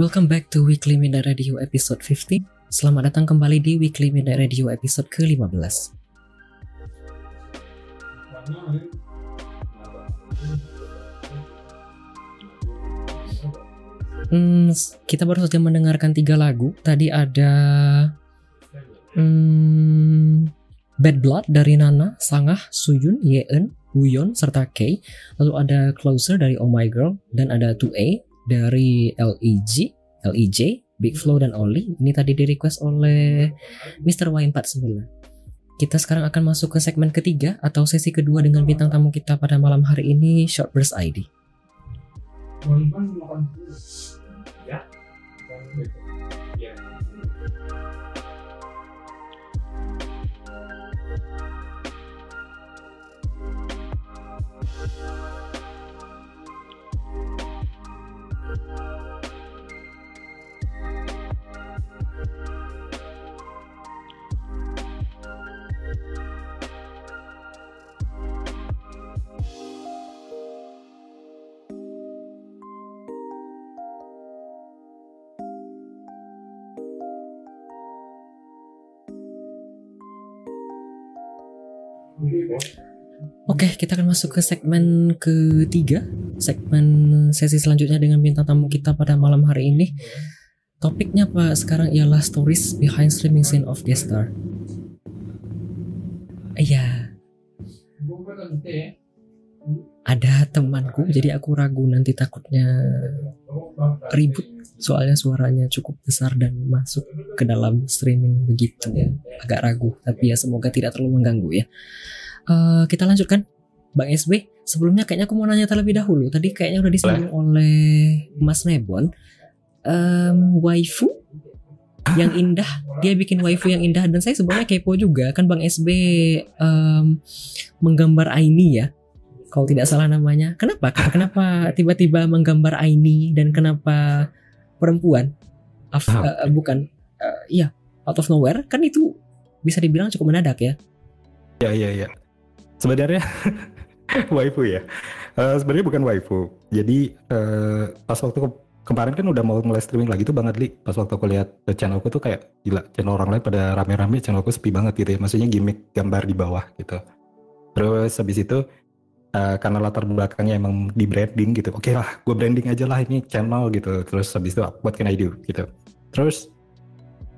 Welcome back to Weekly Midnight Radio episode 15. Selamat datang kembali di Weekly Midnight Radio episode ke-15. Hmm, kita baru saja mendengarkan tiga lagu. Tadi ada hmm, Bad Blood dari Nana, Sangah, Suyun, Yeon, Wuyon, serta K. Lalu ada Closer dari Oh My Girl dan ada 2A dari LEG, LEJ, Big Flow dan Oli. Ini tadi di request oleh Mr. Y49. Kita sekarang akan masuk ke segmen ketiga atau sesi kedua dengan bintang tamu kita pada malam hari ini, Short Burst ID. Oke, kita akan masuk ke segmen ketiga, segmen sesi selanjutnya dengan bintang tamu kita pada malam hari ini. Topiknya Pak sekarang ialah stories behind streaming scene of Guest Star. Iya. Ada temanku, jadi aku ragu nanti takutnya ribut soalnya suaranya cukup besar dan masuk ke dalam streaming begitu agak ragu tapi ya semoga tidak terlalu mengganggu ya. Uh, kita lanjutkan. Bang SB sebelumnya kayaknya aku mau nanya terlebih dahulu. Tadi kayaknya udah disinggung oleh Mas Nebon. Um, waifu yang indah. Dia bikin waifu yang indah dan saya sebenarnya kepo juga. Kan Bang SB um, menggambar Aini ya kalau tidak salah namanya. Kenapa? Kenapa tiba-tiba menggambar Aini dan kenapa perempuan? Af, uh, bukan iya out of nowhere. Kan itu bisa dibilang cukup mendadak ya. Ya ya ya. Sebenarnya waifu ya. Uh, sebenarnya bukan waifu. Jadi uh, pas waktu ke kemarin kan udah mau mulai streaming lagi tuh banget li. Pas waktu aku lihat channelku tuh kayak gila channel orang lain pada rame-rame channelku sepi banget gitu ya. Maksudnya gimmick gambar di bawah gitu. Terus habis itu uh, karena latar belakangnya emang di branding gitu oke okay lah gue branding aja lah ini channel gitu. Terus habis itu what can I do? gitu. Terus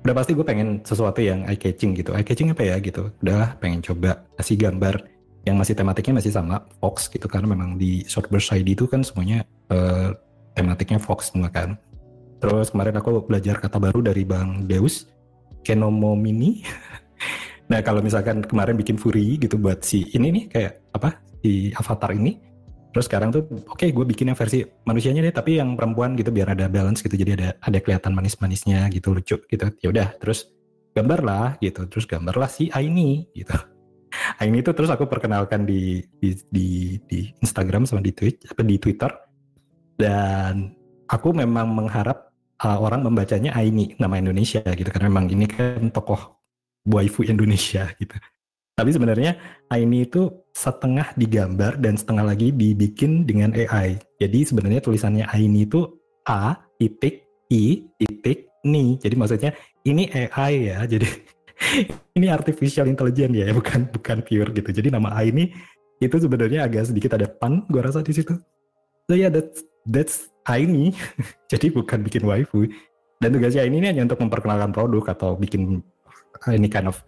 udah pasti gue pengen sesuatu yang eye catching gitu. Eye catching apa ya gitu? Udah pengen coba kasih gambar. Yang masih tematiknya masih sama Fox gitu. Karena memang di Shortburst ID itu kan semuanya uh, tematiknya Fox semua kan. Terus kemarin aku belajar kata baru dari Bang Deus Kenomomini nah kalau misalkan kemarin bikin Fury gitu buat si ini nih kayak apa? Di avatar ini terus sekarang tuh oke okay, gue bikin yang versi manusianya deh tapi yang perempuan gitu biar ada balance gitu. Jadi ada ada kelihatan manis-manisnya gitu lucu gitu. Ya udah terus gambar lah gitu. Terus gambar lah si Aini gitu. Aini itu terus aku perkenalkan di di di, di Instagram sama di Twitter apa di Twitter. Dan aku memang mengharap uh, orang membacanya Aini nama Indonesia gitu. Karena memang ini kan tokoh waifu Indonesia gitu tapi sebenarnya Aini itu setengah digambar dan setengah lagi dibikin dengan AI. Jadi sebenarnya tulisannya Aini itu A titik I titik Ni. Jadi maksudnya ini AI ya. Jadi ini artificial intelligence ya, bukan bukan pure gitu. Jadi nama Aini itu sebenarnya agak sedikit ada pan gue rasa di situ. So yeah, that's that's Aini. Jadi bukan bikin waifu. Dan tugasnya ini hanya untuk memperkenalkan produk atau bikin ini kind of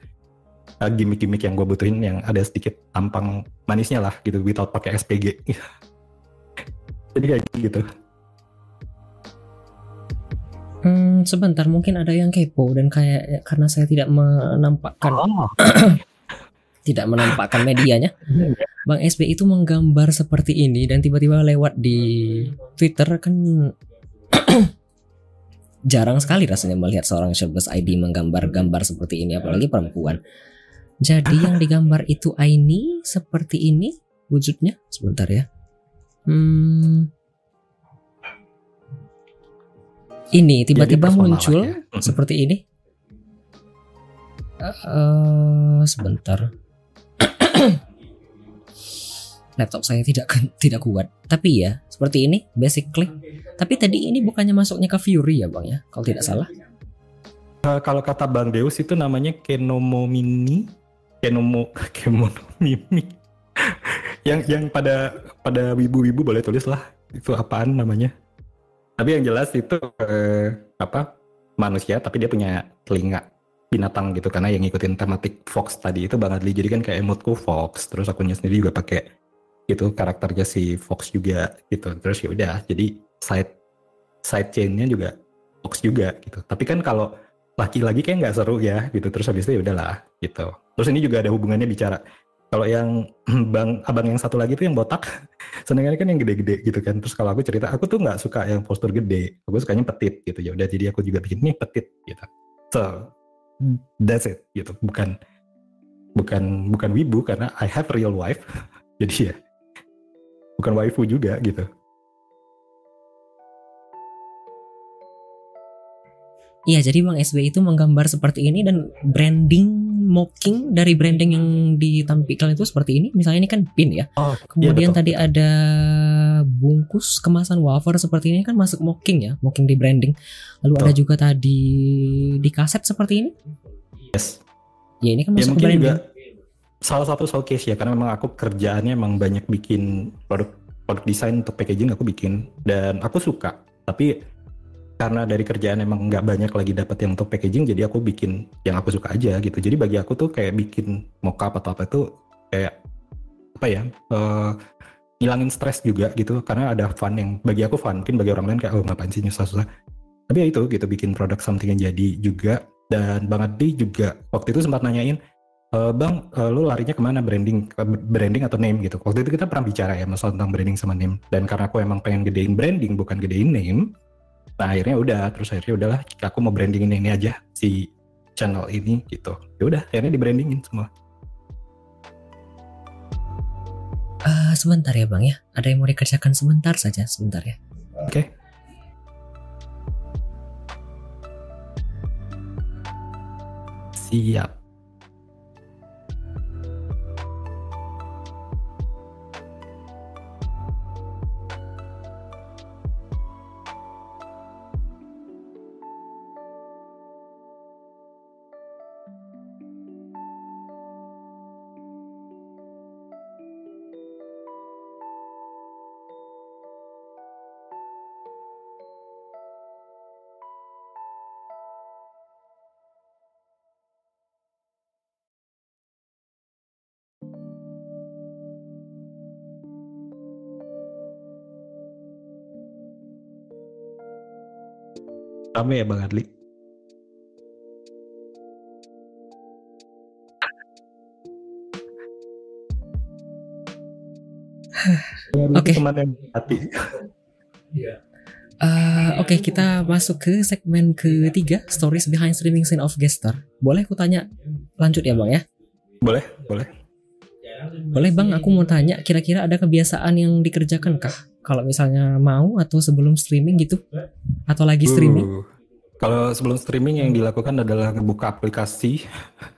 uh, gimmick-gimmick yang gue butuhin yang ada sedikit tampang manisnya lah gitu without pakai SPG jadi kayak gitu Hmm, sebentar mungkin ada yang kepo dan kayak karena saya tidak menampakkan oh. tidak menampakkan medianya. Bang SB itu menggambar seperti ini dan tiba-tiba lewat di Twitter kan jarang sekali rasanya melihat seorang Showbiz ID menggambar gambar seperti ini apalagi perempuan. Jadi yang digambar itu Aini seperti ini wujudnya. Sebentar ya. Hmm. Ini tiba-tiba muncul ya. seperti ini. Uh, sebentar. laptop saya tidak tidak kuat. Tapi ya, seperti ini basically. Tapi tadi ini bukannya masuknya ke Fury ya, Bang ya? Kalau tidak salah. Uh, kalau kata Bang Deus itu namanya Kenomo Mini, Kenomo Kemono Mini. yang yang pada pada wibu-wibu boleh tulis lah itu apaan namanya. Tapi yang jelas itu uh, apa manusia tapi dia punya telinga binatang gitu karena yang ngikutin tematik Fox tadi itu banget li jadi kan kayak emotku Fox terus akunnya sendiri juga pakai itu karakternya si Fox juga gitu terus ya udah jadi side side chainnya juga Fox juga gitu tapi kan kalau laki-laki kayak nggak seru ya gitu. Terus habis itu ya udahlah gitu. Terus ini juga ada hubungannya bicara. Kalau yang bang abang yang satu lagi tuh yang botak senengnya kan yang gede-gede gitu kan. Terus kalau aku cerita aku tuh nggak suka yang postur gede. Aku sukanya petit gitu. Ya udah jadi aku juga bikin ini petit gitu. So that's it gitu. Bukan bukan bukan wibu karena I have real wife. Jadi ya bukan waifu juga gitu Iya, jadi Bang SB itu menggambar seperti ini dan branding mocking dari branding yang ditampilkan itu seperti ini. Misalnya ini kan pin ya. oh, Kemudian iya, betul. tadi ada bungkus kemasan wafer seperti ini kan masuk mocking ya, mocking di branding. Lalu ada Betul. juga tadi di kaset seperti ini. yes Ya ini kan ya masuk ke mungkin branding. juga salah satu showcase ya karena memang aku kerjaannya emang banyak bikin produk produk desain untuk packaging aku bikin dan aku suka tapi karena dari kerjaan emang nggak banyak lagi dapat yang untuk packaging jadi aku bikin yang aku suka aja gitu. Jadi bagi aku tuh kayak bikin mockup atau apa itu kayak apa ya eh, ngilangin stres juga gitu. Karena ada fun yang bagi aku fun mungkin bagi orang lain kayak oh ngapain sih susah-susah tapi ya itu gitu bikin produk something yang jadi juga. Dan Bang Adi juga waktu itu sempat nanyain "Eh, Bang, eh, lu larinya ke mana? Branding, branding atau name? Gitu? Waktu itu kita pernah bicara ya masalah tentang branding sama name. Dan karena aku emang pengen gedein branding bukan gedein name, nah akhirnya udah, terus akhirnya udahlah, aku mau brandingin ini aja si channel ini gitu. Ya udah, akhirnya di brandingin semua. Eh, sebentar ya Bang ya. Ada yang mau dikerjakan sebentar saja, sebentar ya. Oke. Siap. Rame ya Bang Adli? Oke. Teman yang hati. Eh, Oke, kita masuk ke segmen ketiga, stories behind streaming scene of Gestar. Boleh aku tanya lanjut ya Bang ya? Boleh, boleh. Boleh Bang, aku mau tanya, kira-kira ada kebiasaan yang dikerjakan kah? Kalau misalnya mau atau sebelum streaming gitu? Atau lagi streaming? Uh, Kalau sebelum streaming yang dilakukan adalah ngebuka aplikasi.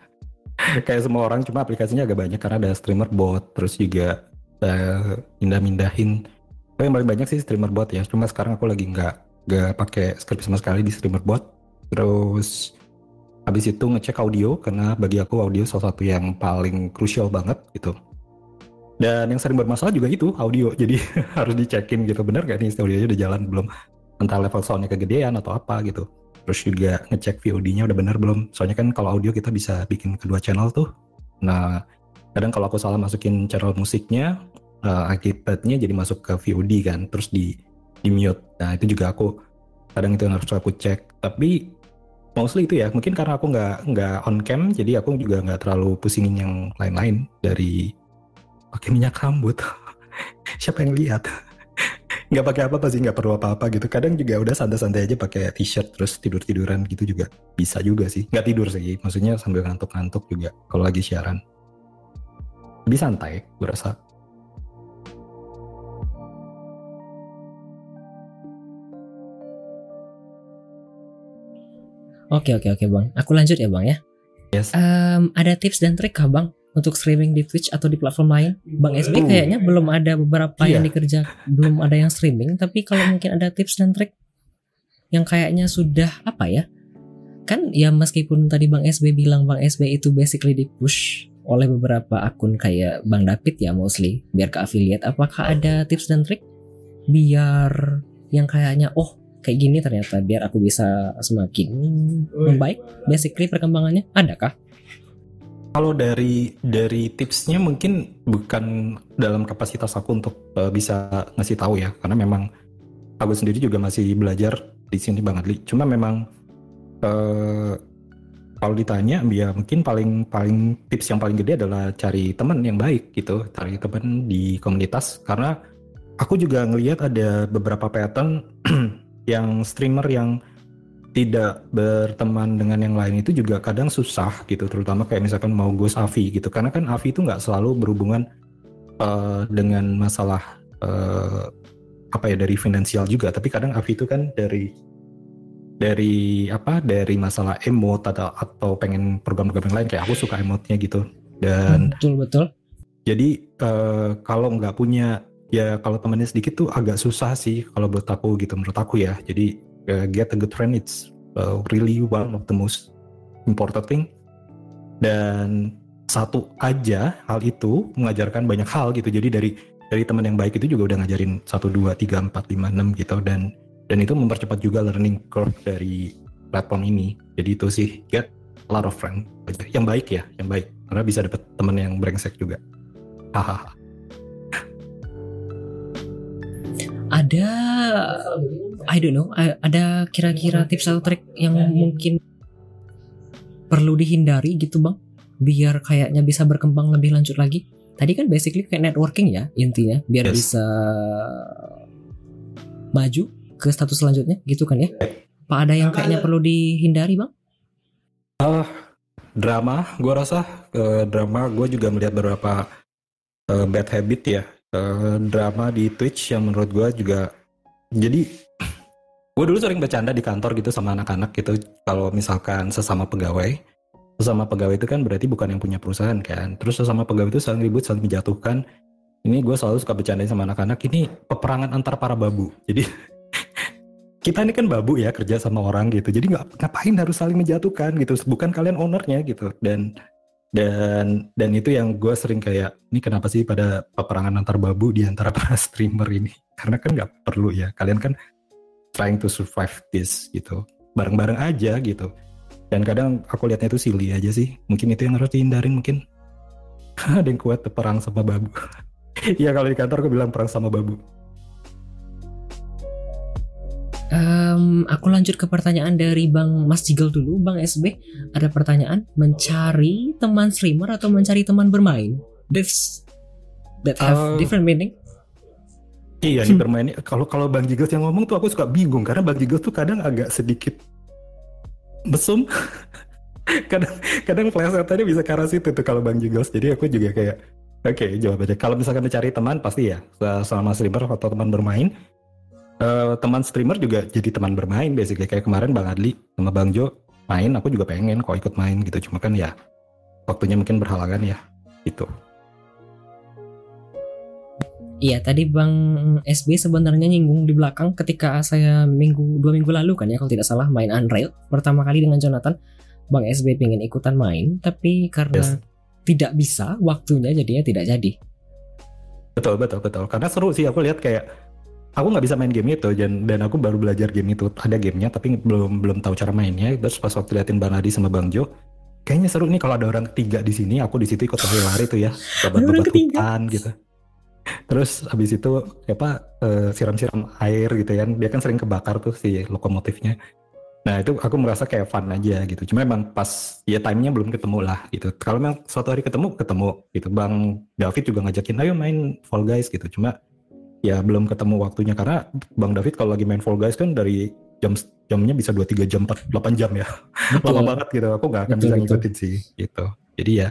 Kayak semua orang, cuma aplikasinya agak banyak karena ada streamer bot, terus juga mindah-mindahin. Tapi yang paling banyak sih streamer bot ya. Cuma sekarang aku lagi nggak nggak pakai script sama sekali di streamer bot. Terus habis itu ngecek audio karena bagi aku audio salah satu yang paling krusial banget gitu. Dan yang sering bermasalah juga itu audio. Jadi harus dicekin gitu bener gak nih audionya udah jalan belum? Entah level soundnya kegedean atau apa gitu. Terus juga ngecek VOD-nya udah bener belum? Soalnya kan kalau audio kita bisa bikin kedua channel tuh. Nah, kadang kalau aku salah masukin channel musiknya, eh, akibatnya jadi masuk ke VOD kan, terus di di mute. Nah itu juga aku kadang itu yang harus aku cek. Tapi mostly itu ya, mungkin karena aku nggak nggak on cam, jadi aku juga nggak terlalu pusingin yang lain-lain dari pakai minyak rambut. Siapa yang lihat? nggak pakai apa-apa sih, nggak perlu apa-apa gitu. Kadang juga udah santai-santai aja pakai t-shirt terus tidur-tiduran gitu juga bisa juga sih. Nggak tidur sih, maksudnya sambil ngantuk-ngantuk juga kalau lagi siaran. Lebih santai, gue rasa. Oke oke oke bang, aku lanjut ya bang ya. Yes. Em, ada tips dan trik kah bang untuk streaming di Twitch atau di platform lain? Bang SB kayaknya belum ada beberapa Iya. yang dikerja, belum ada yang streaming. Tapi kalau mungkin ada tips dan trik yang kayaknya sudah apa ya? Kan ya meskipun tadi Bang SB bilang Bang SB itu basically di push oleh beberapa akun kayak Bang David ya mostly biar ke affiliate. Apakah ada tips dan trik biar yang kayaknya oh kayak gini ternyata biar aku bisa semakin membaik basically perkembangannya adakah? Kalau dari dari tipsnya mungkin bukan dalam kapasitas aku untuk eh, bisa ngasih tahu ya, karena memang aku sendiri juga masih belajar di sini Bang Adli. Cuma memang eh, kalau ditanya, ya mungkin paling paling tips yang paling gede adalah cari teman yang baik gitu, cari teman di komunitas. Karena aku juga ngelihat ada beberapa pattern yang streamer yang tidak berteman dengan yang lain itu juga kadang susah gitu terutama kayak misalkan mau ghost Avi gitu karena kan Avi itu nggak selalu berhubungan eh, dengan masalah eh, apa ya dari finansial juga tapi kadang Avi itu kan dari dari apa dari masalah emote atau atau pengen program-program yang lain kayak aku suka emotnya gitu dan betul betul. jadi eh, kalau nggak punya ya kalau temennya sedikit tuh agak susah sih kalau buat aku gitu menurut aku ya. Jadi eh, get a good friend it's uh, really one of the most important thing. Dan satu aja hal itu mengajarkan banyak hal gitu. Jadi dari dari teman yang baik itu juga udah ngajarin satu dua tiga empat lima enam gitu dan dan itu mempercepat juga learning curve dari platform ini. Jadi itu sih get a lot of friend yang baik ya, yang baik karena bisa dapet teman yang brengsek juga. Hahaha. Ada I don't know, ada kira-kira tips atau trik yang mungkin perlu dihindari gitu bang, biar kayaknya bisa berkembang lebih lanjut lagi. Tadi kan basically kayak networking ya intinya, biar Yes. bisa maju ke status selanjutnya gitu kan ya. Apa ada yang kayaknya perlu dihindari bang? drama gue rasa eh, drama gue juga melihat beberapa eh, bad habit ya Eh, drama di Twitch yang menurut gue juga jadi gue dulu sering bercanda di kantor gitu sama anak-anak gitu. Kalau misalkan sesama pegawai sesama pegawai itu kan berarti bukan yang punya perusahaan kan. Terus sesama pegawai itu saling ribut saling menjatuhkan. Ini gue selalu suka bercandain sama anak-anak ini peperangan antar para babu. Jadi kita ini kan babu ya kerja sama orang gitu. Jadi nggak ngapain harus saling menjatuhkan gitu. Bukan kalian ownernya gitu. Dan dan dan itu yang gue sering kayak ini kenapa sih pada peperangan antar babu di antara para streamer ini karena kan nggak perlu ya. Kalian kan trying to survive this gitu. Bareng-bareng aja gitu. Dan kadang aku lihatnya itu silly aja sih. Mungkin itu yang harus dihindarin mungkin. Ada yang kuat perang sama babu. Iya kalau di kantor aku bilang perang sama babu. Em, aku lanjut ke pertanyaan dari Bang Mas Jigel dulu, Bang SB. Ada pertanyaan, mencari teman streamer atau mencari teman bermain? That's that have Uh, different meaning. Iya nih bermain kalau kalau Bang Jigels yang ngomong tuh aku suka bingung karena Bang Jigels tuh kadang agak sedikit mesum. kadang kadang plesetannya bisa ke arah situ tuh kalau Bang Jigels. Jadi aku juga kayak oke jawabannya kalau misalkan mencari teman pasti ya selama streamer atau teman bermain eh, teman streamer juga jadi teman bermain basically kayak kemarin Bang Adli sama Bang Jo main aku juga pengen kok ikut main gitu cuma kan ya waktunya mungkin berhalangan ya gitu. Iya, tadi Bang SB sebenarnya nyinggung di belakang ketika saya minggu dua minggu lalu kan ya kalau tidak salah main Unreal pertama kali dengan Jonathan. Bang SB pengen ikutan main tapi karena Yes. tidak bisa waktunya jadinya tidak jadi. Betul betul betul. Karena seru sih aku lihat kayak aku nggak bisa main game itu dan dan aku baru belajar game itu. Ada gamenya tapi belum belum tahu cara mainnya. Terus pas waktu liatin Bang Adi sama Bang Jo, kayaknya seru nih kalau ada orang ketiga di sini. Aku di situ ikut lari-lari tuh ya, babat-babat hutan gitu. Terus habis itu apa eh, siram-siram air gitu kan. Dia kan sering kebakar tuh si lokomotifnya. Nah itu aku merasa kayak fun aja gitu. Cuma emang pas ya timenya belum ketemu lah gitu. Kalau memang suatu hari ketemu ketemu gitu. Bang David juga ngajakin ayo main Fall Guys gitu. Cuma ya belum ketemu waktunya karena Bang David kalau lagi main Fall Guys kan dari jam jamnya bisa 2 3 jam 4 8 jam ya. Lama banget gitu. Aku nggak akan Betul, bisa betul. ngikutin sih gitu. Jadi ya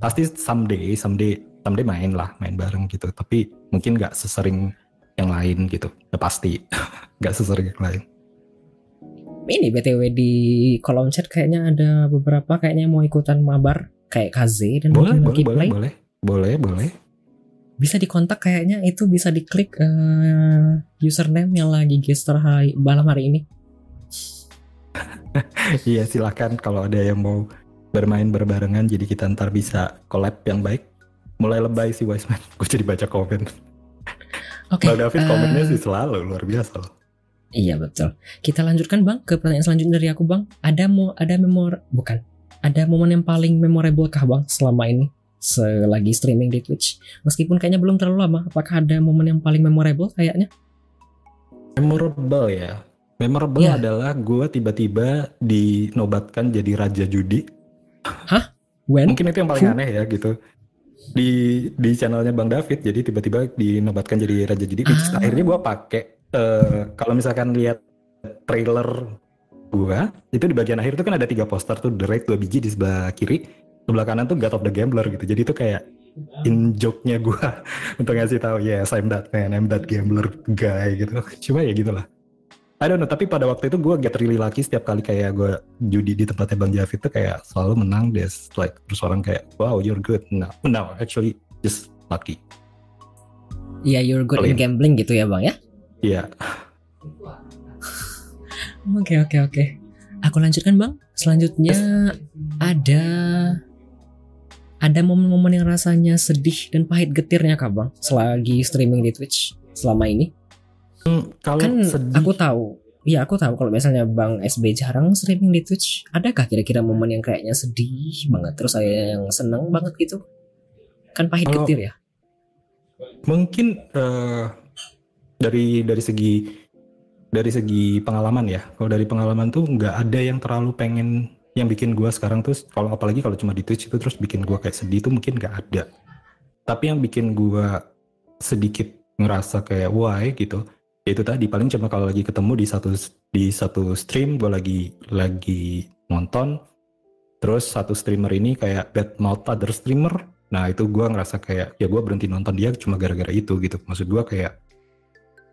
pasti someday someday someday main lah main bareng gitu. Tapi mungkin nggak sesering yang lain gitu. Ya pasti nggak sesering yang lain. Ini BTW di kolom chat kayaknya ada beberapa kayaknya mau ikutan mabar kayak KZ dan boleh boleh boleh boleh boleh boleh bisa dikontak kayaknya itu bisa diklik eh, username yang lagi gester hari malam hari ini iya silakan kalau ada yang mau bermain berbarengan jadi kita ntar bisa collab yang baik mulai lebay sih Wiseman gue jadi baca komen. Oke Bang David eh, komennya sih selalu luar biasa loh. Iya betul. Kita lanjutkan bang ke pertanyaan selanjutnya dari aku bang. Ada mau ada memor bukan. Ada momen yang paling memorable kah bang selama ini? Selagi streaming di Twitch. Meskipun kayaknya belum terlalu lama apakah ada momen yang paling memorable kayaknya? Memorable ya. Memorable Iya. adalah gue tiba-tiba dinobatkan jadi raja judi. When? Mungkin itu yang paling Who? aneh ya gitu di di channelnya Bang David jadi tiba-tiba dinobatkan jadi raja judi Ah. akhirnya gue pakai eh, kalau misalkan lihat trailer gua itu di bagian akhir itu kan ada tiga poster tuh The Raid dua biji di sebelah kiri sebelah kanan tuh God of the Gambler gitu. Jadi itu kayak in joke-nya gua untuk ngasih tahu yes I'm that man I'm that gambler guy gitu. Cuma ya gitulah I don't know tapi pada waktu itu gua get really lucky setiap kali kayak gua judi di tempatnya Bang Javid tuh kayak selalu menang des like terus orang kayak wow you're good no no actually just lucky ya you're good in Clean. gambling gitu ya bang ya Iya Oke oke oke. Aku lanjutkan bang. Selanjutnya ada ada momen-momen yang rasanya sedih dan pahit getirnya kah bang? Selagi streaming di Twitch selama ini. Hmm, kalau Kan sedih aku tahu. Iya aku tahu kalau misalnya bang SB jarang streaming di Twitch. Adakah kira-kira momen yang kayaknya sedih banget terus saya yang seneng banget gitu? Kan pahit Kalau- getir ya. mungkin eh, dari dari segi dari segi pengalaman ya kalau dari pengalaman tuh nggak ada yang terlalu pengen yang bikin gua sekarang tuh kalau apalagi kalau cuma di Twitch itu terus bikin gua kayak sedih tuh mungkin nggak ada tapi yang bikin gua sedikit ngerasa kayak why gitu ya itu tadi paling cuma kalau lagi ketemu di satu di satu stream gua lagi lagi nonton terus satu streamer ini kayak bad mouth other streamer Nah itu gue ngerasa kayak ya gue berhenti nonton dia cuma gara-gara itu gitu. Maksud gue kayak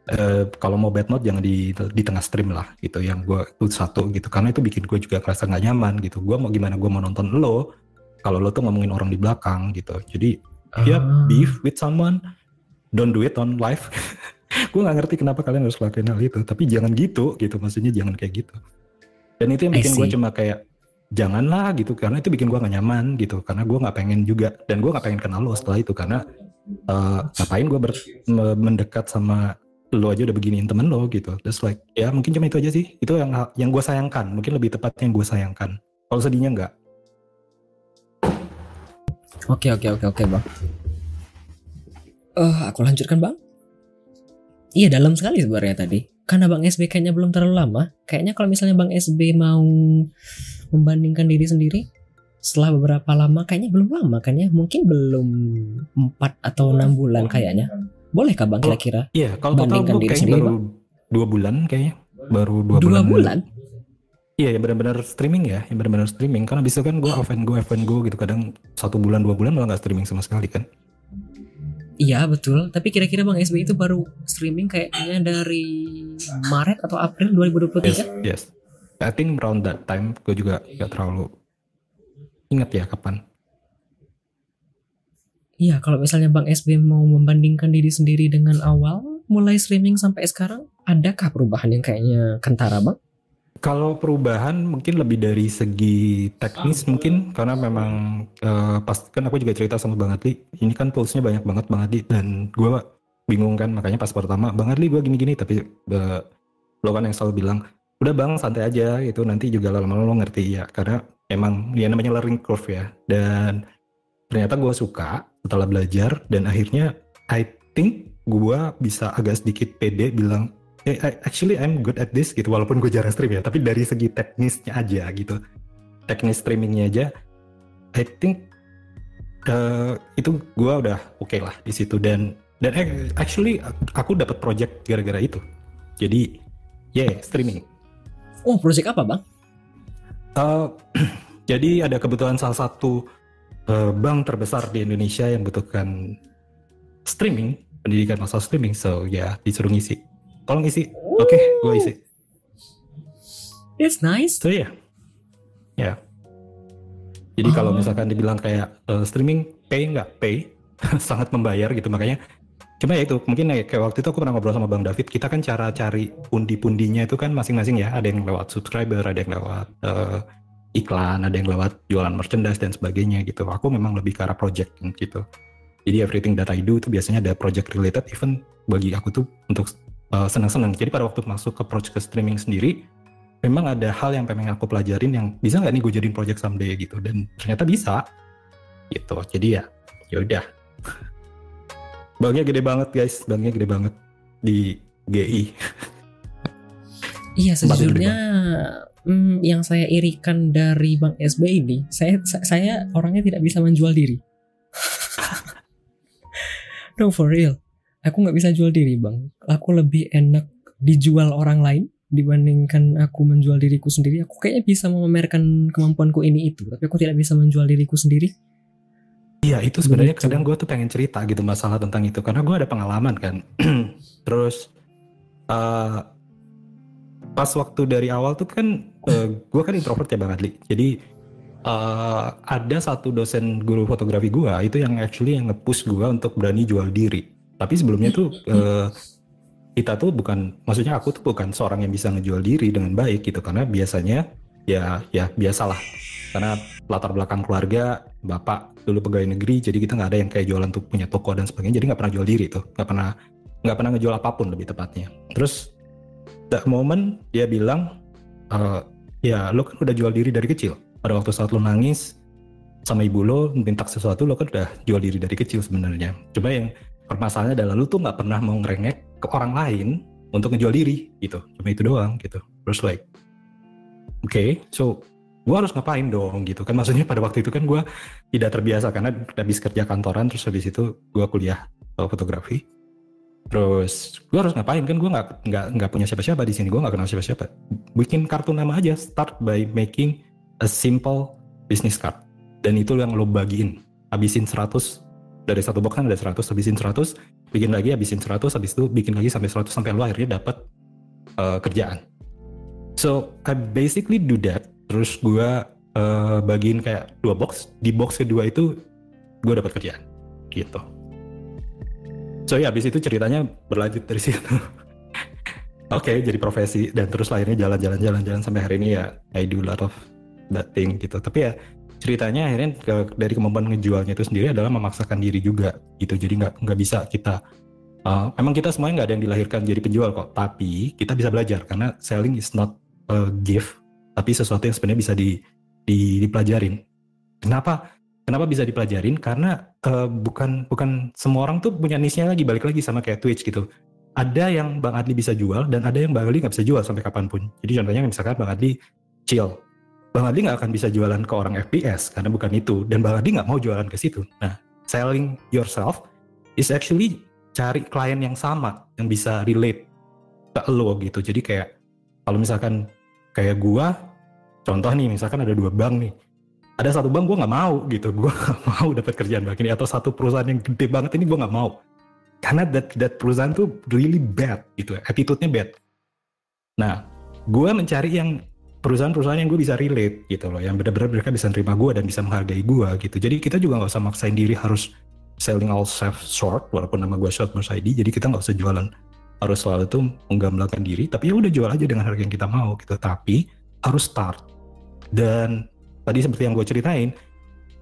eh, kalau mau bad note jangan di di tengah stream lah gitu. Yang gue itu satu gitu. Karena itu bikin gue juga ngerasa nggak nyaman gitu. Gue mau gimana gue mau nonton lo kalau lo tuh ngomongin orang di belakang gitu. Jadi ya Ah. beef with someone don't do it on live. gue nggak ngerti kenapa kalian harus lakuin hal itu. Tapi jangan gitu gitu. Maksudnya jangan kayak gitu. Dan itu yang bikin gue cuma kayak janganlah gitu karena itu bikin gue gak nyaman gitu karena gue nggak pengen juga dan gue nggak pengen kenal lo setelah itu karena eh, ngapain gue mendekat sama lo aja udah beginiin temen lo gitu just like ya mungkin cuma itu aja sih itu yang yang gue sayangkan mungkin lebih tepatnya yang gue sayangkan kalau sedihnya nggak Oke oke oke oke bang. Eh aku lanjutkan bang. Iya dalam sekali sebenarnya tadi. Karena bang SB kayaknya belum terlalu lama. Kayaknya kalau misalnya bang SB mau membandingkan diri sendiri setelah beberapa lama, kayaknya belum lama kan ya? Mungkin belum 4 atau enam bulan kayaknya. Bolehkah bang Kalau- kira-kira? iya kalau Bandingkan diri sendiri, baru dua bulan kayaknya baru dua, Dua bulan? Iya, yang benar-benar streaming ya, yang benar-benar streaming. Karena bisa kan gue off and go, off and go gitu. Kadang satu bulan, dua bulan malah nggak streaming sama sekali kan. Iya betul. Tapi kira-kira bang SB itu baru streaming kayaknya dari Maret atau April 2023? Yes, yes. I think around that time gue juga gak terlalu ingat ya kapan. Iya, kalau misalnya Bang SB mau membandingkan diri sendiri dengan awal mulai streaming sampai sekarang, adakah perubahan yang kayaknya kentara, Bang? Kalau perubahan mungkin lebih dari segi teknis mungkin karena memang eh, pas kan aku juga cerita sama Bang Adli, ini kan toolsnya banyak banget Bang Adli. Dan gue bingung kan makanya pas pertama Bang Adli gue gini-gini tapi eh, lo kan yang selalu bilang udah Bang santai aja itu nanti juga lama-lama lo ngerti ya. Karena emang ya namanya learning curve ya. Dan ternyata gue suka setelah belajar dan akhirnya I think gue bisa agak sedikit pede bilang "Eh, I- actually I'm good at this gitu walaupun gue jarang stream ya tapi dari segi teknisnya aja gitu. Teknis streamingnya aja I think eh, itu gue udah oke lah di situ. Dan dan eh, actually aku dapat project gara-gara itu. Jadi yeah streaming. Oh, project apa, Bang? Eh, jadi ada kebutuhan salah satu eh, bank terbesar di Indonesia yang butuhkan streaming pendidikan masalah streaming. So ya disuruh ngisi tolong isi oke gue isi That's nice. so ya ya Jadi kalau Oh. misalkan dibilang kayak eh, streaming pay nggak pay, sangat membayar gitu makanya. Cuma ya itu mungkin kayak kayak waktu itu aku pernah ngobrol sama Bang David, kita kan cara cari pundi-pundinya itu kan masing-masing ya. Ada yang lewat subscriber, ada yang lewat eh, iklan, ada yang lewat jualan merchandise dan sebagainya gitu. Aku memang lebih ke arah project gitu. Jadi everything that I do itu biasanya ada project related. Even bagi aku tuh untuk eh, senang-senang. Jadi pada waktu masuk ke project ke streaming sendiri, memang ada hal yang pengen aku pelajarin yang bisa nggak nih gue jadiin project someday gitu. Dan ternyata bisa gitu. Jadi ya, ya udah. Banknya gede banget guys, banknya gede banget di GI. Iya sejujurnya hmm, yang saya irikan dari Bang SB ini, saya sa- saya orangnya tidak bisa menjual diri. no for real, aku nggak bisa jual diri bang. Aku lebih enak dijual orang lain dibandingkan aku menjual diriku sendiri. Aku kayaknya bisa memamerkan kemampuanku ini itu, tapi aku tidak bisa menjual diriku sendiri. Iya itu sebenarnya Begitu. kadang gue tuh pengen cerita gitu masalah tentang itu karena gue ada pengalaman kan. Terus eh, pas waktu dari awal tuh kan gue kan introvert ya bang Adli. Jadi eh, ada satu dosen guru fotografi gue itu yang actually yang nge-push gue untuk berani jual diri. Tapi sebelumnya tuh eh, kita tuh bukan, maksudnya aku tuh bukan seorang yang bisa ngejual diri dengan baik gitu. Karena biasanya ya ya biasalah. Karena latar belakang keluarga bapak dulu pegawai negeri jadi kita nggak ada yang kayak jualan tuh punya toko dan sebagainya jadi nggak pernah jual diri tuh. Nggak pernah nggak pernah ngejual apa pun lebih tepatnya. Terus that moment dia bilang "Eh, ya lo kan udah jual diri dari kecil. Pada waktu saat lo nangis sama ibu lo minta sesuatu lo kan udah jual diri dari kecil sebenarnya. Coba yang permasalahannya adalah lo tuh nggak pernah mau ngerengek ke orang lain untuk ngejual diri gitu. Cuma itu doang gitu. Terus like oke so gue harus ngapain dong gitu. Kan maksudnya pada waktu itu kan gue tidak terbiasa karena habis kerja kantoran terus habis itu gue kuliah fotografi. Terus gue harus ngapain? Kan gue nggak nggak nggak punya siapa-siapa di sini gue nggak kenal siapa-siapa. Bikin kartu nama aja start by making a simple business card. Dan itu yang lo bagiin habisin 100 dari satu box kan ada 100 habisin 100 bikin lagi habisin 100 habis itu bikin lagi sampai 100 sampai lo akhirnya dapat uh, kerjaan. So I basically do that terus gue uh, bagiin kayak dua box di box kedua itu gue dapat kerjaan gitu. So ya habis itu ceritanya berlanjut dari situ. Oke jadi profesi dan terus akhirnya jalan-jalan jalan-jalan sampai hari ini ya I do a lot of that thing gitu. Tapi ya ceritanya akhirnya dari kemampuan ngejualnya itu sendiri adalah memaksakan diri juga gitu jadi nggak nggak bisa kita uh, emang kita semuanya nggak ada yang dilahirkan jadi penjual kok tapi kita bisa belajar karena selling is not a gift tapi sesuatu yang sebenarnya bisa di, di- dipelajarin. Kenapa? Kenapa bisa dipelajarin? Karena eh, bukan bukan semua orang tuh punya niche-nya lagi balik lagi sama kayak Twitch gitu. Ada yang Bang Adli bisa jual dan ada yang Bang Adli nggak bisa jual sampai kapan pun. Jadi contohnya misalkan Bang Adli chill, Bang Adli nggak akan bisa jualan ke orang FPS karena bukan itu. Dan Bang Adli nggak mau jualan ke situ. Nah, selling yourself is actually cari klien yang sama yang bisa relate ke lo gitu. Jadi kayak kalau misalkan kayak gua contoh nih misalkan ada dua bank nih. Ada satu bank gua nggak mau gitu. Gua nggak mau dapat kerjaan bank ini. Atau satu perusahaan yang gede banget ini gua nggak mau. Karena that that perusahaan tuh really bad gitu. Attitude-nya bad. Nah gua mencari yang perusahaan-perusahaan yang gue bisa relate gitu loh yang benar-benar mereka bisa nerima gua dan bisa menghargai gua gitu. Jadi kita juga nggak usah maksain diri harus selling all self short walaupun nama gua short ID jadi kita nggak usah jualan harus selalu tuh menggambarkan diri tapi ya udah jual aja dengan harga yang kita mau gitu. Tapi harus start. Dan tadi seperti yang gue ceritain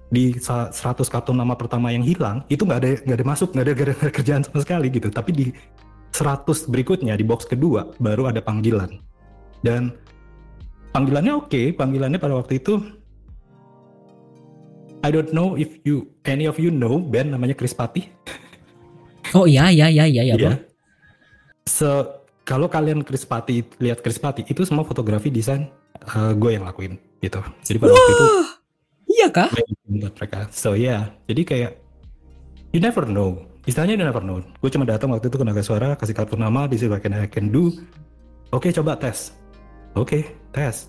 di sa- 100 kartu nama pertama yang hilang itu nggak ada nggak ada masuk nggak ada, nggak ada kerjaan sama sekali gitu. Tapi di 100 berikutnya di box kedua baru ada panggilan. Dan panggilannya oke panggilannya pada waktu itu I don't know if you any of you know band namanya Chris Patti Oh iya iya iya iya, iya Iya. bang. So, kalau kalian Chris Patti lihat Chris Patti itu semua fotografi desain gue yang lakuin gitu. Jadi pada waktu itu Wah, iya kah? buat mereka. So ya, jadi kayak you never know. Istilahnya you never know. Gue cuma datang waktu itu ke Naga Suara, kasih kartu nama, di situ I can, I can do. Oke, coba tes. Oke, tes.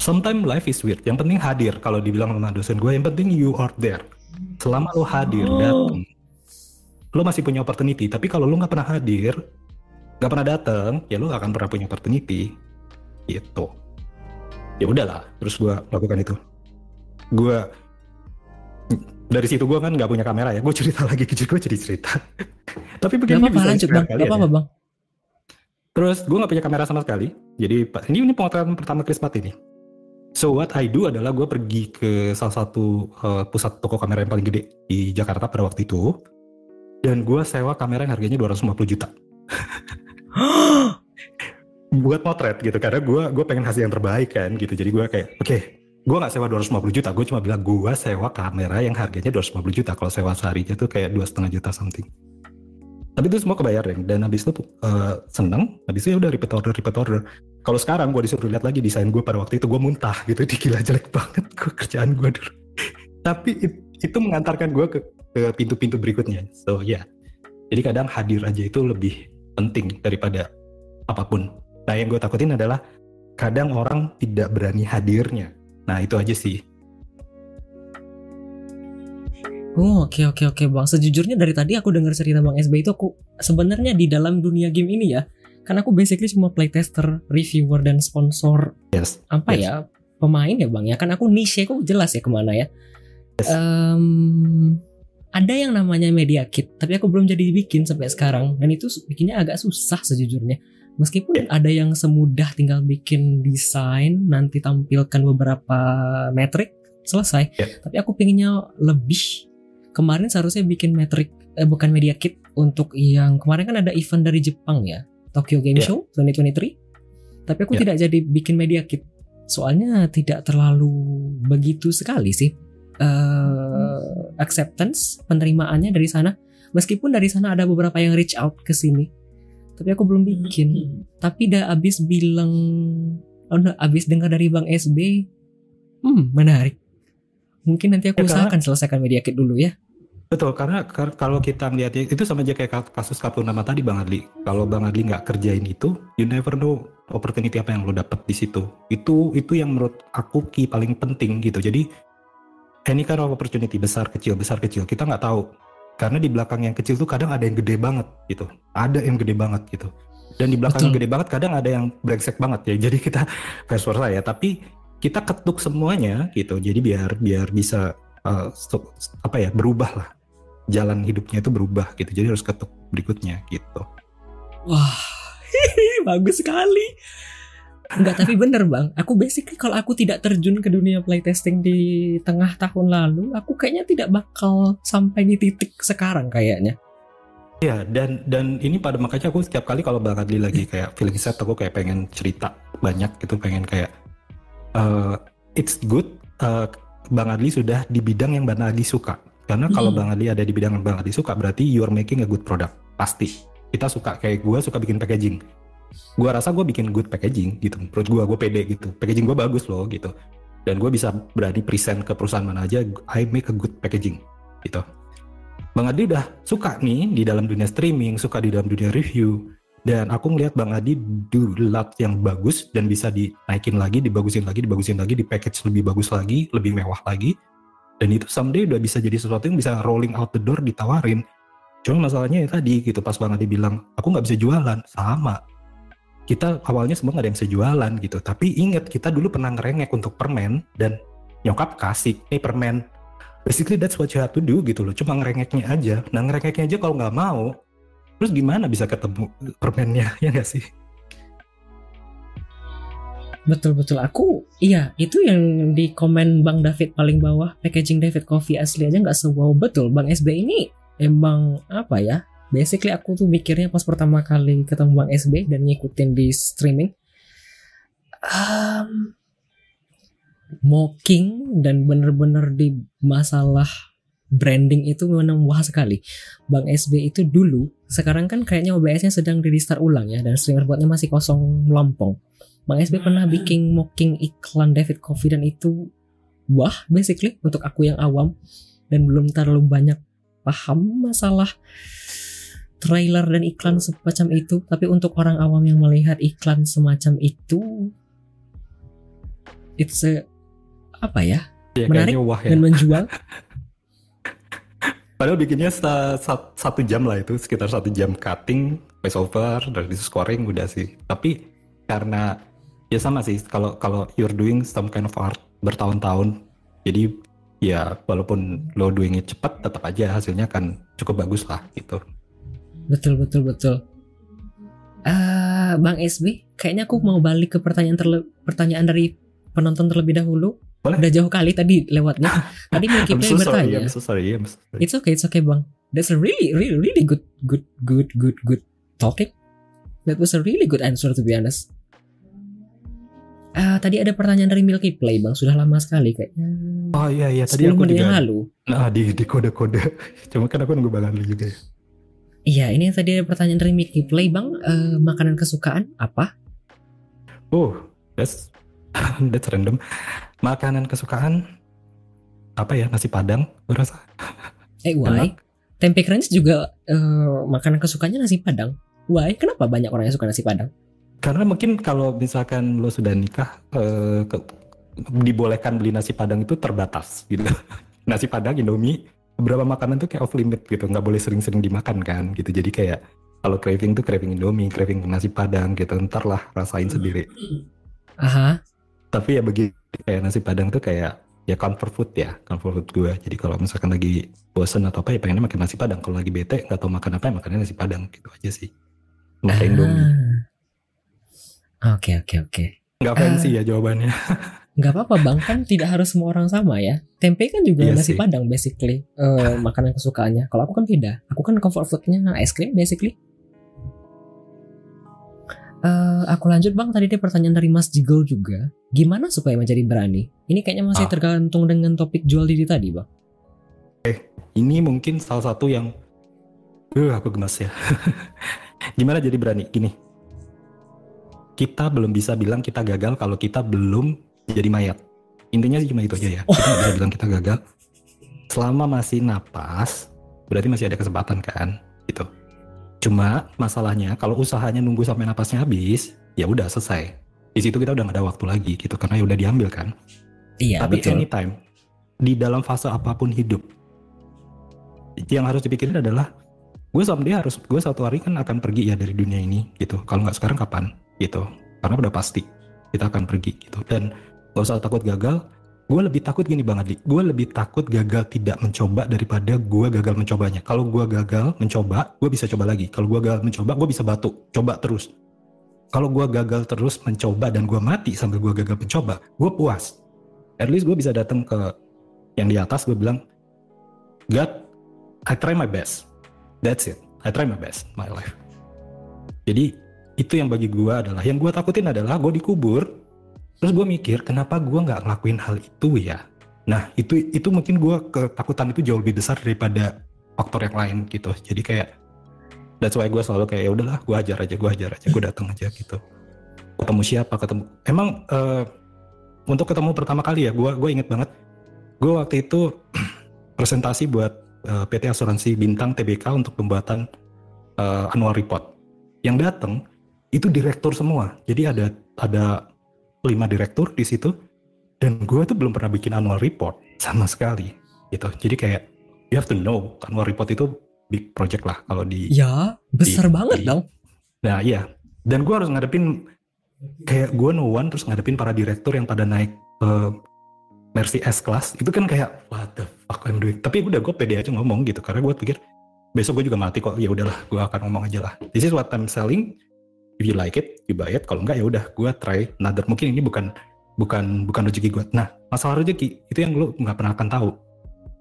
Sometimes life is weird. Yang penting hadir. Kalau dibilang sama dosen gue, yang penting you are there. Selama lo hadir, Oh. datang, lo masih punya opportunity. Tapi kalau lo nggak pernah hadir, nggak pernah datang, ya lo nggak akan pernah punya opportunity. Gitu. Ya udahlah. Terus gue lakukan itu. gue dari situ gue kan nggak punya kamera ya gue cerita lagi gue jadi cerita tapi Gak begini apa-apa bisa lanjut bang. Gak ya. apa-apa bang. Terus gue gak punya kamera sama sekali. Jadi ini ini pemotretan pertama Chris Pat ini. So what I do adalah gue pergi ke salah satu uh, pusat toko kamera yang paling gede di Jakarta pada waktu itu. Dan gue sewa kamera yang harganya 250 juta. Buat motret gitu. Karena gue gue pengen hasil yang terbaik kan gitu. Jadi gue kayak oke gue gak sewa 250 juta. Gue cuma bilang gue sewa kamera yang harganya 250 juta. Kalau sewa seharinya tuh kayak dua setengah juta something. Tapi itu semua kebayar Reng. dan habis itu uh, seneng. Habis itu ya udah repeat order, repeat order. Kalau sekarang gue disuruh lihat lagi desain gue pada waktu itu gue muntah gitu, dikira jelek banget gue kerjaan gue dulu. Tapi it- itu mengantarkan gue ke ke pintu-pintu berikutnya. So ya, yeah. jadi kadang hadir aja itu lebih penting daripada apa pun. Nah yang gue takutin adalah kadang orang tidak berani hadirnya. Nah itu aja sih. Oh oke oke oke bang. Sejujurnya dari tadi aku dengar cerita bang SB itu aku sebenarnya di dalam dunia game ini ya. Karena aku basically cuma playtester, reviewer dan sponsor Yes. apa Yes. ya pemain ya bang ya. Kan aku niche aku jelas ya ke mana ya. Yes. Em, ada yang namanya media kit, tapi aku belum jadi bikin sampai sekarang. Dan itu bikinnya agak susah sejujurnya. Meskipun ada yang semudah tinggal bikin desain, nanti tampilkan beberapa metrik, selesai. Ya. Tapi aku pinginnya lebih. Kemarin seharusnya bikin metrik, eh, bukan media kit untuk yang kemarin kan ada event dari Jepang ya, Tokyo Game Ya. Show 2023. Tapi aku Ya. tidak jadi bikin media kit, soalnya tidak terlalu begitu sekali sih eh, acceptance penerimaannya dari sana. Meskipun dari sana ada beberapa yang reach out ke sini, tapi aku belum bikin. Tapi dah abis bilang, oh no, abis dengar dari Bang SB, hmm menarik. Mungkin nanti aku Ya, karena- usahakan selesaikan media kit dulu ya. Betul, karena kar- kalau kita melihat itu sama aja kayak ka- kasus kartu nama tadi Bang Adli. Kalau Bang Adli nggak kerjain itu, you never know opportunity apa yang lo dapet di situ. Itu itu yang menurut aku key paling penting gitu. Jadi any kind of opportunity besar kecil besar kecil kita nggak tahu. Karena di belakang yang kecil tuh kadang ada yang gede banget gitu. Ada yang gede banget gitu. Dan di belakang yang gede banget kadang ada yang brengsek banget ya. Jadi kita vice versa ya. Tapi kita ketuk semuanya gitu. Jadi biar biar bisa uh, apa ya berubah lah jalan hidupnya itu berubah gitu jadi harus ketuk berikutnya gitu Wah, bagus sekali. Enggak, tapi bener bang. Aku basically kalau aku tidak terjun ke dunia playtesting di tengah tahun lalu, aku kayaknya tidak bakal sampai di titik sekarang kayaknya. ya dan dan ini pada makanya aku setiap kali kalau Bang Adli lagi kayak feeling set aku kayak pengen cerita banyak gitu pengen kayak uh, it's good uh, Bang Adli sudah di bidang yang Bang Adli suka. Karena kalau Hmm. Bang Adli ada di bidang yang Bang Adli suka berarti you're making a good product. Pasti. Kita suka kayak gue suka bikin packaging. Gue rasa gue bikin good packaging gitu. Menurut gue gue pede gitu. Packaging gue bagus loh gitu. Dan gue bisa berani present ke perusahaan mana aja I make a good packaging gitu. Bang Adi udah suka nih di dalam dunia streaming suka di dalam dunia review dan aku ngelihat Bang Adi do lot yang bagus dan bisa dinaikin lagi dibagusin lagi dibagusin lagi di package lebih bagus lagi lebih mewah lagi. Dan itu someday udah bisa jadi sesuatu yang bisa rolling out the door ditawarin. Cuma masalahnya ya tadi gitu pas Bang Adi bilang aku nggak bisa jualan. Sama. Kita awalnya semua nggak ada yang bisa jualan gitu. Tapi inget kita dulu pernah ngerengek untuk permen dan nyokap kasih nih permen. Basically that's what you have to do gitu loh. Cuma ngerengeknya aja. Nah ngerengeknya aja kalau nggak mau terus gimana bisa ketemu permennya ya nggak sih Betul betul. Aku iya itu yang di komen Bang David paling bawah packaging David Coffee asli aja nggak sewow betul. Bang SB ini emang apa ya? Basically aku tuh mikirnya pas pertama kali ketemu Bang SB dan ngikutin di streaming, um, mocking dan bener-bener di masalah branding itu memang wah sekali. Bang SB itu dulu, sekarang kan kayaknya OBS-nya sedang di restart ulang ya dan streamer buatnya masih kosong melompong. Bang SB pernah bikin mocking iklan David Coffee dan itu wah basically untuk aku yang awam. Dan belum terlalu banyak paham masalah trailer dan iklan semacam itu. Tapi untuk orang awam yang melihat iklan semacam itu it's a apa ya? Ya Menarik wah ya. dan menjual padahal bikinnya sa- sa- satu jam lah itu sekitar satu jam cutting voice over dari scoring udah sih tapi karena ya sama sih kalau kalau you're doing some kind of art bertahun-tahun Jadi ya walaupun lo doing it cepat tetap aja hasilnya akan cukup bagus lah gitu. Betul betul betul. Eh, Bang SB, kayaknya aku mau balik ke pertanyaan pertanyaan dari penonton terlebih dahulu. Boleh. Udah jauh kali tadi lewatnya. Tadi Milky Play so sorry, bertanya. I'm so sorry, I'm so sorry. It's okay, it's okay, Bang. That's a really, really, really good, good, good, good, good talking. That was a really good answer to be honest. Ah, tadi ada pertanyaan dari Milky Play, Bang. Sudah lama sekali kayaknya. Oh iya iya tadi 10 aku menit yang juga lalu. nah di di kode-kode. Cuma kan aku nunggu lu juga ya. Iya, ini tadi ada pertanyaan dari Milky Play, Bang. Eh, makanan kesukaan apa? Oh, that's that's random. Makanan kesukaan apa ya? Nasi Padang, gue rasa. Eh, why? Tempe crunch juga eh, makanan kesukaannya nasi padang. Why? Kenapa banyak orang yang suka nasi padang? Karena mungkin kalau misalkan lo sudah nikah, eh, ke- dibolehkan beli nasi Padang itu terbatas gitu. nasi Padang, Indomie, beberapa makanan tuh kayak off limit gitu, nggak boleh sering-sering dimakan kan gitu. Jadi kayak kalau craving tuh craving Indomie, craving nasi Padang gitu. Ntar lah rasain sendiri. Aha. Tapi ya begitu kayak nasi Padang tuh kayak ya comfort food ya, comfort food gue. Jadi kalau misalkan lagi bosen atau apa ya pengennya makan nasi Padang. Kalau lagi bete nggak tahu makan apa ya makannya nasi Padang gitu aja sih. Makan Indomie. Ah. Oke, oke, oke. Nggak fancy ya jawabannya. Nggak apa-apa bang, kan tidak harus semua orang sama ya. Tempe kan juga Iya nasi sih. padang basically. Eh, makanan kesukaannya. Kalau aku kan beda. Aku kan comfort foodnya es krim basically. Eh, aku lanjut bang, tadi ada pertanyaan dari Mas Jigol juga. Gimana supaya menjadi berani? Ini kayaknya masih Ah. tergantung dengan topik jual diri tadi bang. Ini mungkin salah satu yang uh, aku gemas ya. Gimana jadi berani? Gini. Kita belum bisa bilang kita gagal kalau kita belum jadi mayat. Intinya sih cuma itu aja ya. Kita nggak bisa bilang kita gagal. Selama masih napas, berarti masih ada kesempatan kan? Gitu. Cuma masalahnya kalau usahanya nunggu sampai napasnya habis, ya udah selesai. Di situ kita udah nggak ada waktu lagi gitu karena ya udah diambil kan. Iya Tapi betul. anytime di dalam fase apa pun hidup, yang harus dipikirin adalah gue someday harus gue satu hari kan akan pergi ya dari dunia ini gitu. Kalau nggak sekarang kapan gitu? Karena udah pasti kita akan pergi gitu. Dan gak usah takut gagal. Gue lebih takut gini bang Adli. Gue lebih takut gagal tidak mencoba daripada gue gagal mencobanya. Kalau gue gagal mencoba, gue bisa coba lagi. Kalau gue gagal mencoba, gue bisa batu. Coba terus. Kalau gue gagal terus mencoba dan gue mati sambil gue gagal mencoba, gue puas at least gue bisa datang ke yang di atas gue bilang God I try my best that's it I try my best my life jadi itu yang bagi gue adalah yang gue takutin adalah gue dikubur terus gue mikir kenapa gue nggak ngelakuin hal itu ya nah itu itu mungkin gue ketakutan itu jauh lebih besar daripada faktor yang lain gitu jadi kayak that's why gue selalu kayak ya udahlah gue ajar aja gue ajar aja gue datang aja gitu ketemu siapa ketemu emang eh, untuk ketemu pertama kali ya, gue gue inget banget. Gue waktu itu presentasi buat eh, PT Asuransi Bintang TBK untuk pembuatan eh, annual report. Yang datang itu direktur semua. Jadi ada ada lima direktur di situ. Dan gue tuh belum pernah bikin annual report sama sekali. Gitu. Jadi kayak you have to know annual report itu big project lah kalau di Ya besar Di- banget di- dong. Nah iya, dan gue harus ngadepin kayak gue no one terus ngadepin para direktur yang pada naik eh, Mercy S class itu kan kayak what the fuck I'm doing. Tapi udah gue pede aja ngomong gitu karena gue pikir besok gue juga mati kok. Ya udahlah, gue akan ngomong aja lah. This is what I'm selling. If you like it, you buy. Kalau enggak ya udah, gue try another. Mungkin ini bukan bukan bukan rezeki gue. Nah, masalah rezeki itu yang lu nggak pernah akan tahu.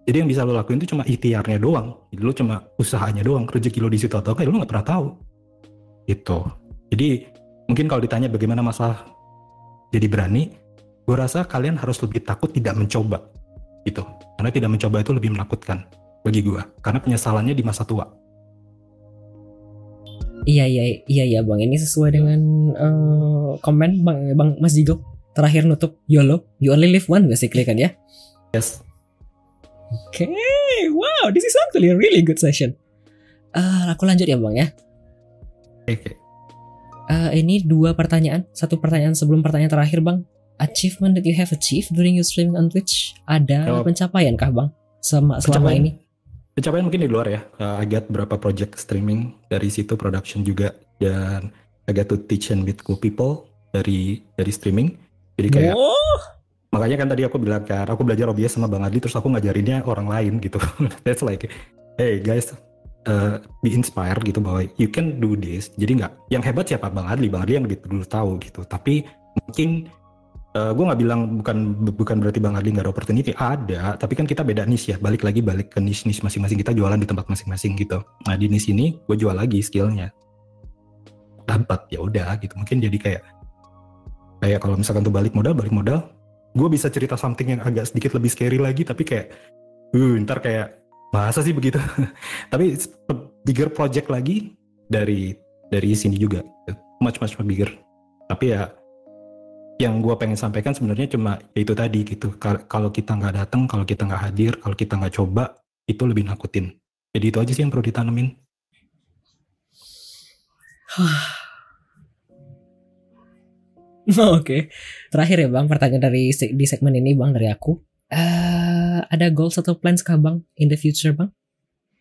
Jadi yang bisa lo lakuin itu cuma ikhtiarnya doang. Jadi lo cuma usahanya doang. Rezeki lo di situ atau enggak, ya lo nggak pernah tahu. Itu. Jadi mungkin kalau ditanya bagaimana masalah jadi berani, gue rasa kalian harus lebih takut tidak mencoba. Gitu. Karena tidak mencoba itu lebih menakutkan bagi gue. Karena penyesalannya di masa tua. Iya iya iya iya bang. Ini sesuai dengan eh, komen bang bang Mas Jigo. Terakhir nutup YOLO. You only live one basically kan ya. Yes. Oke, wow, this is actually a really good session. Eh, aku lanjut ya bang ya. Oke. Eh, ini dua pertanyaan. Satu pertanyaan sebelum pertanyaan terakhir bang. Achievement that you have achieved during your streaming on Twitch. Ada Oh. pencapaian kah bang? Selama, selama Pencapaian? ini. Pencapaian mungkin di luar ya. Uh, I got berapa project streaming dari situ production juga dan I got to teach and meet cool people dari dari streaming. Jadi kayak Oh, makanya kan tadi aku bilang kan aku belajar OBS sama Bang Adi terus aku ngajarinnya orang lain gitu. That's like hey guys uh, be inspired gitu bahwa you can do this. Jadi nggak yang hebat siapa? Bang Adli. Bang Adli yang lebih dulu tahu gitu. Tapi mungkin uh, gue nggak bilang bukan bukan berarti Bang Adli nggak ada opportunity. Ada tapi kan kita beda niche ya. Balik lagi balik ke niche niche masing-masing. Kita jualan di tempat masing-masing gitu. Nah di niche ini gue jual lagi skillnya. Dapat ya udah gitu. Mungkin jadi kayak kayak kalau misalkan tuh balik modal balik modal gue bisa cerita something yang agak sedikit lebih scary lagi tapi kayak uh ntar kayak masa sih begitu? Tapi bigger project lagi dari dari sini juga. Much much bigger. Tapi ya yang gue pengen sampaikan sebenarnya cuma ya itu tadi gitu kalau kita nggak datang kalau kita nggak hadir kalau kita nggak coba itu lebih nakutin jadi itu aja sih yang perlu ditanemin Oke, okay. terakhir ya bang, pertanyaan dari di segmen ini bang dari aku. Uh, ada goals atau plans kah bang in the future bang?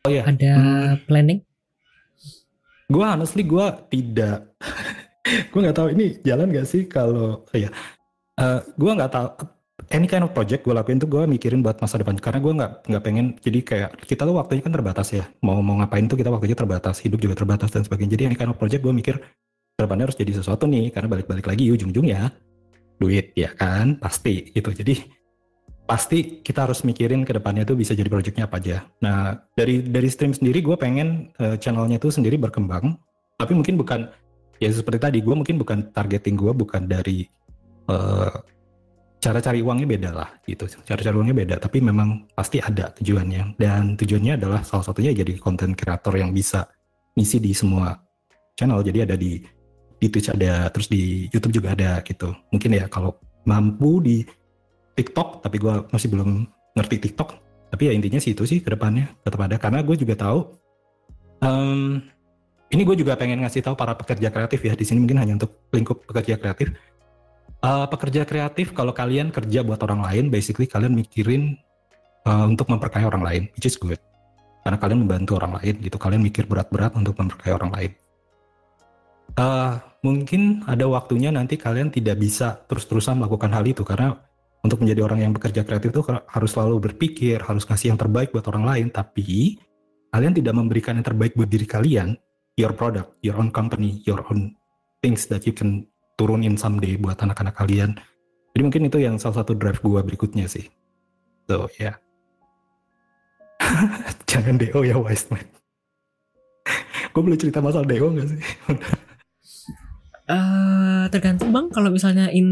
Oh ya. Ada hmm. planning? Gue honestly gue tidak, gue nggak tahu ini jalan gak sih kalau ya. Uh, gue nggak tahu any kind of project gue lakuin tuh gue mikirin buat masa depan. Karena gue nggak nggak pengen jadi kayak kita tuh waktunya kan terbatas ya. Mau mau ngapain tuh kita waktunya terbatas hidup juga terbatas dan sebagainya. Jadi any kind of project gue mikir ke depannya harus jadi sesuatu nih karena balik-balik lagi ujung-ujungnya duit ya kan? Pasti gitu. Jadi pasti kita harus mikirin ke depannya tuh bisa jadi projectnya apa aja. Nah dari dari stream sendiri gue pengen uh, channelnya tuh sendiri berkembang tapi mungkin bukan ya seperti tadi gue mungkin bukan targeting gue bukan dari uh, cara cari uangnya beda lah gitu. Cara cari uangnya beda tapi memang pasti ada tujuannya. Dan tujuannya adalah salah satunya jadi konten kreator yang bisa misi di semua channel. Jadi ada di di Twitch ada terus di YouTube juga ada gitu. Mungkin ya kalau mampu di TikTok tapi gue masih belum ngerti TikTok. Tapi ya intinya sih itu sih ke depannya tetap ada. Karena gue juga tahu um, ini gue juga pengen ngasih tahu para pekerja kreatif ya di sini mungkin hanya untuk lingkup pekerja kreatif. Uh, pekerja kreatif kalau kalian kerja buat orang lain basically kalian mikirin uh, untuk memperkaya orang lain which is good. Karena kalian membantu orang lain gitu kalian mikir berat-berat untuk memperkaya orang lain. Uh, mungkin ada waktunya nanti kalian tidak bisa terus-terusan melakukan hal itu karena untuk menjadi orang yang bekerja kreatif itu harus selalu berpikir, harus ngasih yang terbaik buat orang lain, tapi kalian tidak memberikan yang terbaik buat diri kalian, your product, your own company, your own things that you can turunin someday buat anak-anak kalian. Jadi mungkin itu yang salah satu drive gua berikutnya sih. So, ya. Yeah. Jangan DO ya, wise man. gue boleh cerita masalah DO gak sih? Uh, tergantung bang kalau misalnya in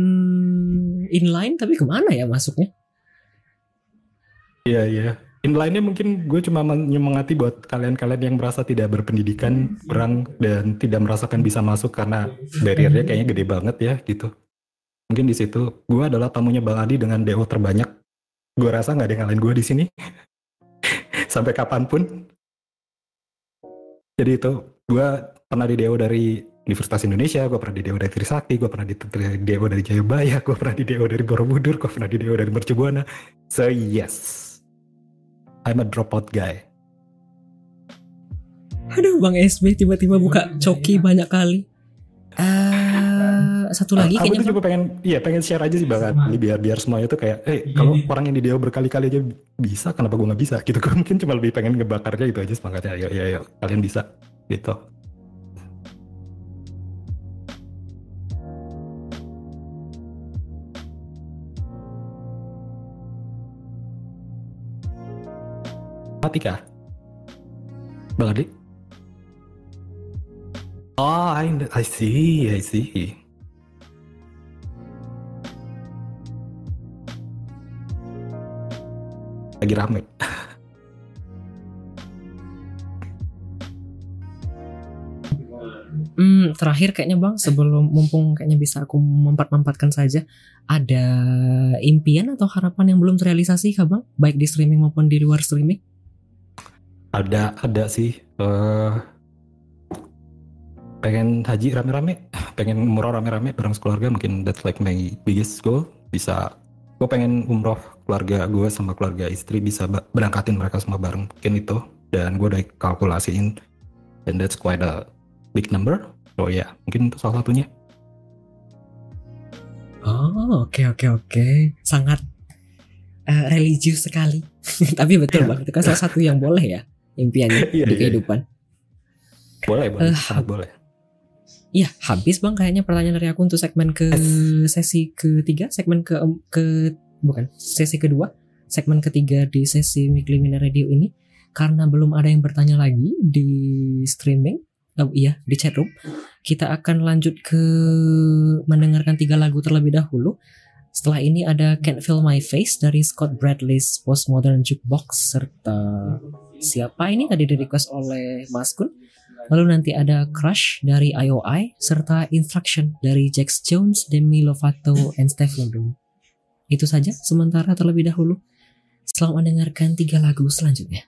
inline tapi ke mana ya masuknya? Iya iya inline-nya mungkin gue cuma menyemangati buat kalian-kalian yang merasa tidak berpendidikan kurang dan tidak merasakan bisa masuk karena barriernya kayaknya gede banget ya gitu. Mungkin di situ gue adalah tamunya Bang Adi dengan DO terbanyak. Gue rasa nggak ada yang ngalahin gue di sini sampai kapan pun. Jadi itu gue pernah di DO dari Universitas Indonesia, gue pernah di Dewa dari Trisakti, gue pernah di Dewa dari Jayabaya, gue pernah di Dewa dari Borobudur, gue pernah di Dewa dari Mercubuana. So yes, I'm a dropout guy. Aduh Bang SB tiba-tiba buka coki banyak kali. Uh, satu lagi uh, kayaknya aku tuh pengen iya pengen share aja sih banget ini biar biar semuanya tuh kayak eh kalau orang yang di Dewa berkali-kali aja bisa kenapa gue nggak bisa? Gitu. Gue mungkin cuma lebih pengen ngebakarnya itu aja semangatnya. Ayo ayo, ayo kalian bisa gitu matematika? Bang Adi? Oh, I, I see, I see. Lagi rame. Hmm, terakhir kayaknya bang, sebelum mumpung kayaknya bisa aku mempat-mampatkan saja, ada impian atau harapan yang belum terrealisasi kah bang, baik di streaming maupun di luar streaming? Ada, ada sih. Uh, pengen haji rame-rame, pengen umroh rame-rame bareng sekeluarga mungkin that's like my biggest goal. Bisa, gue pengen umroh keluarga gue sama keluarga istri bisa berangkatin mereka semua bareng mungkin itu. Dan gue udah kalkulasiin, and that's quite a big number. So ya, yeah, mungkin itu salah satunya. Oh, oke oke oke. Sangat eh, religius sekali. Tapi betul Bang, itu kan salah satu yang boleh ya impiannya Iya, di iya. kehidupan. Boleh, boleh, Eh, sangat boleh. Iya, habis Bang kayaknya pertanyaan dari aku untuk segmen ke sesi ketiga, segmen ke ke bukan, sesi kedua, segmen ketiga di sesi Weekly Mini Radio ini karena belum ada yang bertanya lagi di streaming. Oh iya, di chat room. Kita akan lanjut ke mendengarkan tiga lagu terlebih dahulu. Setelah ini ada Can't Feel My Face dari Scott Bradley's Postmodern Jukebox serta siapa ini tadi di request oleh Mas Kun. Lalu nanti ada Crush dari IOI serta Instruction dari Jax Jones, Demi Lovato, and Steph London. Itu saja sementara terlebih dahulu. Selamat mendengarkan tiga lagu selanjutnya.